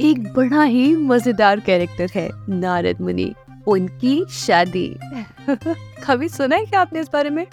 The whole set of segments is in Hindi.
एक बड़ा ही मज़ेदार कैरेक्टर है, नारद मुनि, उनकी शादी। कभी सुना है क्या आपने इस बारे में?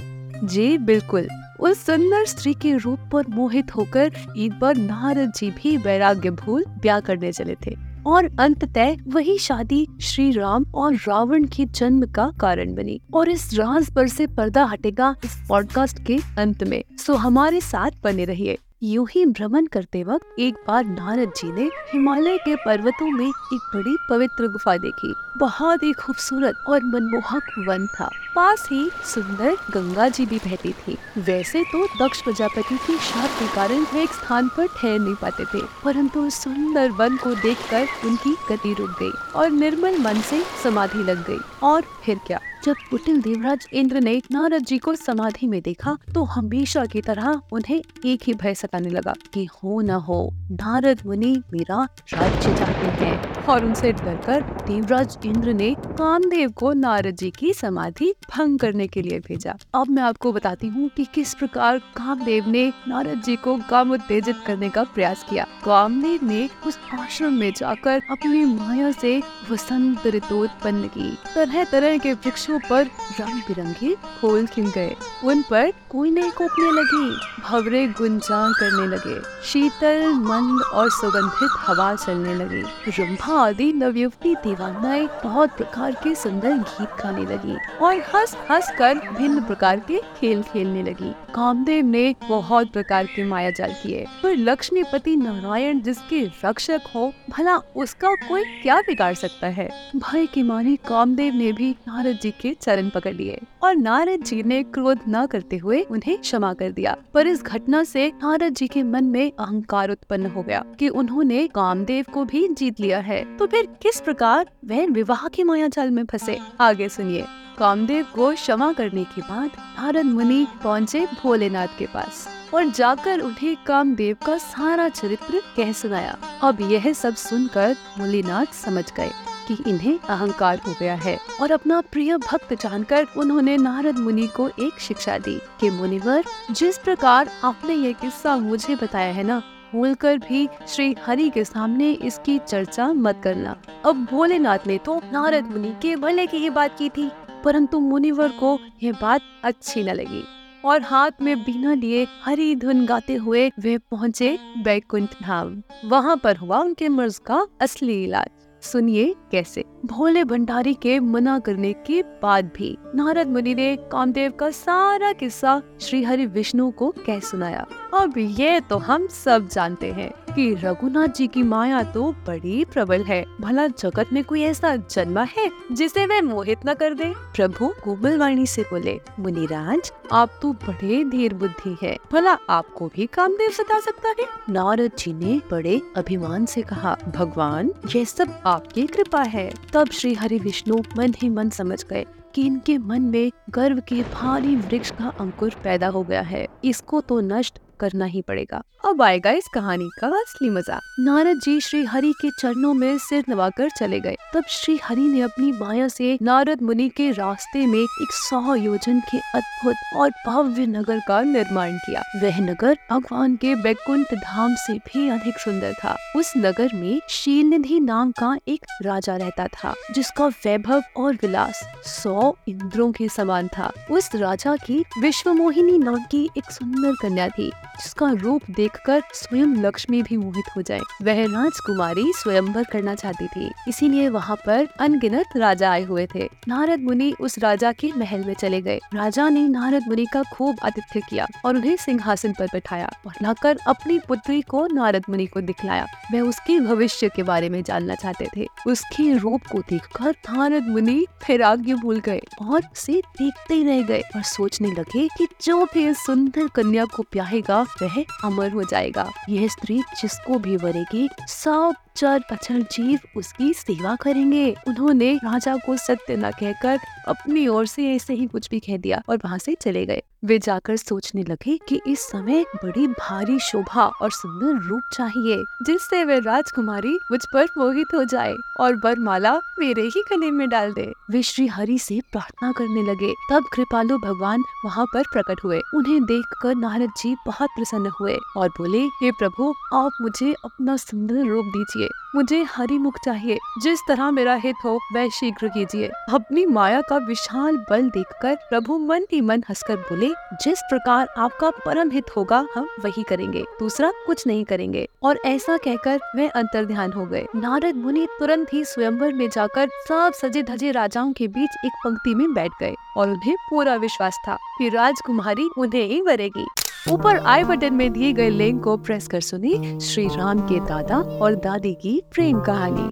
जी, बिल्कुल। उस सुंदर स्त्री के रूप पर मोहित होकर एक बार नारद जी भी वैराग्य भूल ब्याह करने चले थे। और अंततः वही शादी श्री राम और रावण के जन्म का कारण बनी और इस राज पर से पर्दा हटेगा इस पॉडकास्ट के अंत में। सो हमारे साथ बने रहिए। यूँ ही भ्रमण करते वक्त एक बार नारद जी ने हिमालय के पर्वतों में एक बड़ी पवित्र गुफा देखी। बहुत ही खूबसूरत और मनमोहक वन था। पास ही सुंदर गंगा जी भी बहती थी। वैसे तो दक्ष प्रजापति की शाप के कारण वे एक स्थान पर ठहर नहीं पाते थे, परंतु सुंदर वन को देखकर उनकी गति रुक गई और निर्मल मन से समाधि लग गई। और फिर क्या? जब कुटिल देवराज इंद्र ने नारद जी को समाधि में देखा तो हमेशा की तरह उन्हें एक ही भय सताने लगा कि हो न हो, नारद मुनि मेरा राज्य चाहते हैं। और उनसे डरकर देवराज इंद्र ने कामदेव को नारद जी की समाधि भंग करने के लिए भेजा। अब मैं आपको बताती हूँ कि किस प्रकार कामदेव ने नारद जी को काम उत्तेजित करने का प्रयास किया। कामदेव ने उस आश्रम में जाकर अपनी माया से वसंत ऋतु उत्पन्न की। तरह तरह के वृक्षों पर रंग बिरंगे फूल खिल गए। उन पर कोई नहीं कोपने लगी। भवरे गुंजा करने लगे। शीतल, मंद और सुगंधित हवा चलने लगी। रंभा आदि नवयुवती दीवानाएँ बहुत प्रकार के सुंदर गीत गाने लगी और हंस हंस कर भिन्न प्रकार के खेल खेलने लगी। कामदेव ने बहुत प्रकार के माया जाल किए। पर लक्ष्मीपति नारायण जिसके रक्षक हो, भला उसका कोई क्या बिगाड़ सकता है? भय के मारे कामदेव ने भी नारद जी के चरण पकड़ लिए और नारद जी ने क्रोध न करते हुए उन्हें क्षमा कर दिया। पर इस घटना से नारद जी के मन में अहंकार उत्पन्न हो गया कि उन्होंने कामदेव को भी जीत लिया है। तो फिर किस प्रकार वह विवाह के माया जाल में फंसे? आगे सुनिए। कामदेव को क्षमा करने के बाद नारद मुनि पहुँचे भोलेनाथ के पास और जाकर उन्हें कामदेव का सारा चरित्र कह सुनाया। अब यह सब सुनकर मुनिनाथ समझ गए कि इन्हें अहंकार हो गया है और अपना प्रिय भक्त जानकर उन्होंने नारद मुनि को एक शिक्षा दी कि मुनिवर, जिस प्रकार आपने ये किस्सा मुझे बताया है ना भूलकर भी श्री हरि के सामने इसकी चर्चा मत करना। अब भोलेनाथ ने तो नारद मुनि के भले की ही बात की थी, परंतु मुनिवर को यह बात अच्छी न लगी। और हाथ में बिना लिए हरी धुन गाते हुए वे पहुँचे बैकुंठ धाम। वहाँ पर हुआ उनके मर्ज का असली इलाज। सुनिए कैसे। भोले भंडारी के मना करने के बाद भी नारद मुनि ने कामदेव का सारा किस्सा श्री हरि विष्णु को कह सुनाया। अब ये तो हम सब जानते हैं। कि रघुनाथ जी की माया तो बड़ी प्रबल है। भला जगत में कोई ऐसा जन्मा है जिसे वह मोहित न कर दे? प्रभु कोमल वाणी से बोले, मुनिराज, आप तो बड़े धीर बुद्धि है। भला आपको भी कामदेव सता सकता है? नारद जी ने बड़े अभिमान से कहा, भगवान ये सब आपकी कृपा है। तब श्री हरि विष्णु मन ही मन समझ गए कि इनके मन में गर्व के भारी वृक्ष का अंकुर पैदा हो गया है। इसको तो नष्ट करना ही पड़ेगा। अब आएगा इस कहानी का असली मज़ा। नारद जी श्री हरि के चरणों में सिर नवाकर चले गए। तब श्री हरि ने अपनी माया से नारद मुनि के रास्ते में एक सौ योजन के अद्भुत और भव्य नगर का निर्माण किया। वह नगर भगवान के बैकुंठ धाम से भी अधिक सुंदर था। उस नगर में शीलनिधि नाम का एक राजा रहता था, जिसका वैभव और विलास सौ इंद्रों के समान था। उस राजा की विश्व मोहिनी नाम की एक सुंदर कन्या थी। जिसका रूप देखकर स्वयं लक्ष्मी भी मोहित हो जाए। वह राजकुमारी स्वयंवर करना चाहती थी, इसीलिए वहाँ पर अनगिनत राजा आए हुए थे। नारद मुनि उस राजा के महल में चले गए। राजा ने नारद मुनि का खूब आतिथ्य किया और उन्हें सिंहासन पर बैठाया और लाकर अपनी पुत्री को नारद मुनि को दिखलाया। वह उसके भविष्य के बारे में जानना चाहते थे। उसके रूप को देखकर नारद मुनि फिर भूल गए और उसे देखते ही रह गए और सोचने लगे कि जो भी सुंदर कन्या को ब्याहेगा वह अमर हो जाएगा। यह स्त्री जिसको भी वरेगी सब चर अचल जीव उसकी सेवा करेंगे। उन्होंने राजा को सत्य न कहकर अपनी ओर से ऐसे ही कुछ भी कह दिया और वहाँ से चले गए। वे जाकर सोचने लगे कि इस समय बड़ी भारी शोभा और सुंदर रूप चाहिए, जिससे वे राजकुमारी मुझ पर मोहित हो जाए और बरमाला मेरे ही गले में डाल दे। वे श्री हरि से प्रार्थना करने लगे। तब कृपालु भगवान वहाँ पर प्रकट हुए। उन्हें देखकर नारद जी बहुत प्रसन्न हुए और बोले, हे प्रभु, आप मुझे अपना सुंदर रूप दीजिए। चाहिए। मुझे हरी मुख चाहिए। जिस तरह मेरा हित हो, वह शीघ्र कीजिए। अपनी माया का विशाल बल देखकर प्रभु मन ही मन हंसकर बोले, जिस प्रकार आपका परम हित होगा, हम वही करेंगे। दूसरा कुछ नहीं करेंगे। और ऐसा कहकर वे अंतर ध्यान हो गए। नारद मुनि तुरंत ही स्वयंवर में जाकर सब सजे धजे राजाओं के बीच एक पंक्ति में बैठ गए और उन्हें पूरा विश्वास था कि राजकुमारी उन्हें ही वरेगी। ऊपर आई बटन में दिए गए लिंक को प्रेस कर सुनी श्री राम के दादा और दादी की प्रेम कहानी।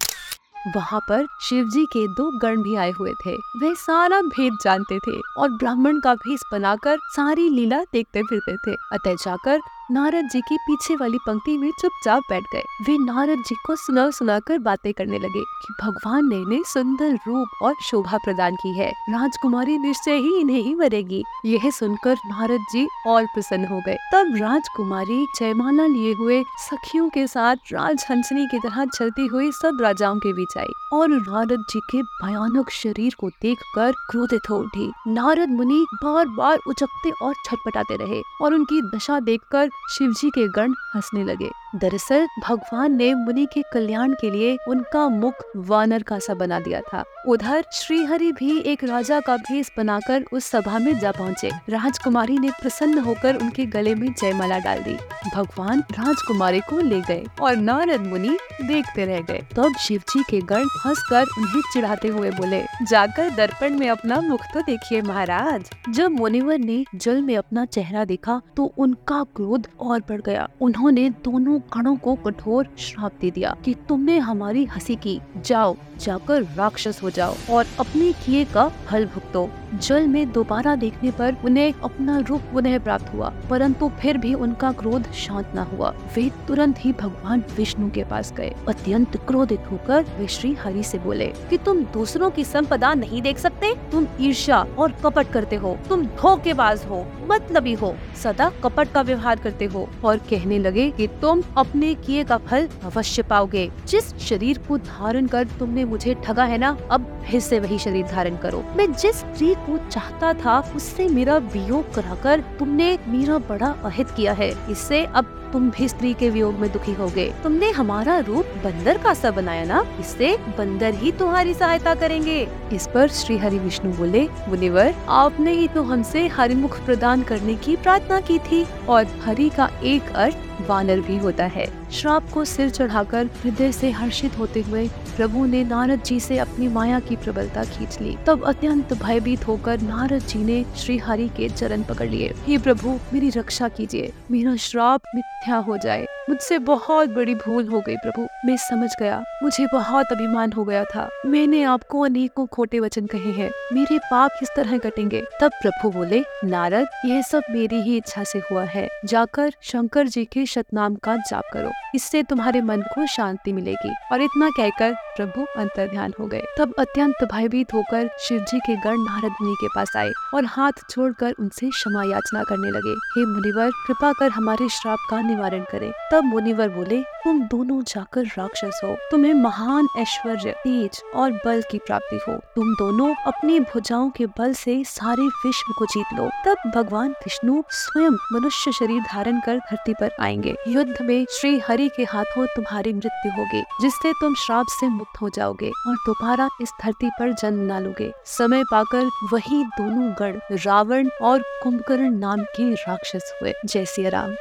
वहाँ पर शिव जी के दो गण भी आए हुए थे। वे सारा भेद जानते थे और ब्राह्मण का भेष बनाकर सारी लीला देखते फिरते थे। अतः जाकर नारद जी की पीछे वाली पंक्ति में चुपचाप बैठ गए। वे नारद जी को सुना सुना कर बातें करने लगे कि भगवान ने इन्हें सुंदर रूप और शोभा प्रदान की है। राजकुमारी निश्चय ही इन्हें ही मरेगी। यह सुनकर नारद जी और प्रसन्न हो गए। तब राजकुमारी जयमाला लिए हुए सखियों के साथ राजहंसनी की तरह चलती हुई सब राजाओं के बीच आई। और नारद जी के भयानक शरीर को देखकर क्रोधित हो उठी। नारद मुनि बार बार उचकते और छटपटाते रहे और उनकी दशा देखकर शिवजी के गण हंसने लगे। दरअसल, भगवान ने मुनि के कल्याण के लिए उनका मुख वानर का सा बना दिया था। उधर, श्रीहरि भी एक राजा का भेष बनाकर उस सभा में जा पहुँचे। राजकुमारी ने प्रसन्न होकर उनके गले में जयमाला डाल दी। भगवान राजकुमारी को ले गए और नारद मुनि देखते रह गए। तब तो शिव जी के गण हंसकर उन्हें चिढ़ाते हुए बोले, जाकर दर्पण में अपना मुख तो देखिए महाराज। जब मुनिवर ने जल में अपना चेहरा देखा तो उनका क्रोध और बढ़ गया। उन्होंने दोनों गणों को कठोर श्राप दे दिया कि तुमने हमारी हँसी की। जाओ, जाकर राक्षस हो जाओ और अपने किए का फल भुगतो। जल में दोबारा देखने पर उन्हें अपना रूप पुनः प्राप्त हुआ, परंतु फिर भी उनका क्रोध शांत न हुआ। वे तुरंत ही भगवान विष्णु के पास गए। अत्यंत क्रोधित होकर वे श्री हरि से बोले, कि तुम दूसरों की संपदा नहीं देख सकते? तुम ईर्ष्या और कपट करते हो। तुम धोखेबाज हो, मतलबी हो। सदा कपट का व्यवहार करते हो और कहने लगे कि तुम अपने किए का फल अवश्य पाओगे। जिस शरीर को धारण कर तुमने मुझे ठगा है ना, अब फिर से वही शरीर धारण करो। मैं जिस स्त्री को चाहता था, उससे मेरा वियोग कराकर तुमने मेरा बड़ा अहित किया है। इससे अब तुम भी स्त्री के वियोग में दुखी हो गए तुमने हमारा रूप बंदर का सा बनाया ना, इससे बंदर ही तुम्हारी सहायता करेंगे। इस पर श्री हरि विष्णु बोले, मुनिवर, आपने ही तो हमसे हरिमुख प्रदान करने की प्रार्थना की थी, और हरि का एक अर्थ वानर भी होता है। श्राप को सिर चढ़ाकर हृदय से हर्षित होते हुए प्रभु ने नारद जी से अपनी माया की प्रबलता खींच ली। तब अत्यंत भयभीत होकर नारद जी ने श्री हरि के चरण पकड़ लिए। हे प्रभु, मेरी रक्षा कीजिए। मेरा श्राप मिथ्या हो जाए। मुझसे बहुत बड़ी भूल हो गई प्रभु। मैं समझ गया। मुझे बहुत अभिमान हो गया था। मैंने आपको अनेकों खोटे वचन कहे हैं। मेरे पाप किस तरह कटेंगे? तब प्रभु बोले, नारद, यह सब मेरी ही इच्छा से हुआ है। जाकर शंकर जी के शतनाम का जाप करो। इससे तुम्हारे मन को शांति मिलेगी। और इतना कहकर प्रभु अंतर ध्यान हो गए। तब अत्यंत भयभीत होकर शिव जी के गण नारद मुनि के पास आए और हाथ जोड़कर उनसे क्षमा याचना करने लगे। हे मुनिवर, कृपा कर हमारे श्राप का निवारण करें। तब मुनिवर बोले तुम दोनों जाकर राक्षस हो। तुम्हें महान ऐश्वर्य, तेज और बल की प्राप्ति हो। तुम दोनों अपनी भुजाओं के बल से सारे विश्व को जीत लो। तब भगवान विष्णु स्वयं मनुष्य शरीर धारण कर धरती पर आएँगे। युद्ध में श्री हरि के हाथों तुम्हारी मृत्यु होगी, जिससे तुम श्राप से मुक्त हो जाओगे और दोबारा इस धरती पर जन्म न लोगे। समय पाकर वही दोनों गण, रावण और कुंभकर्ण नाम के राक्षस हुए। जय सिया राम।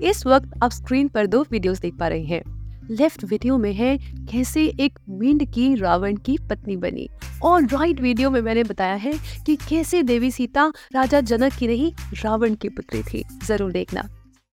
इस वक्त आप स्क्रीन पर दो वीडियोस देख पा रहे हैं। लेफ़्ट वीडियो में है, कैसे एक मींड की रावण की पत्नी बनी। और राइट वीडियो में मैंने बताया है कि कैसे देवी सीता राजा जनक की नहीं, रावण की पुत्री थी। ज़रूर देखना।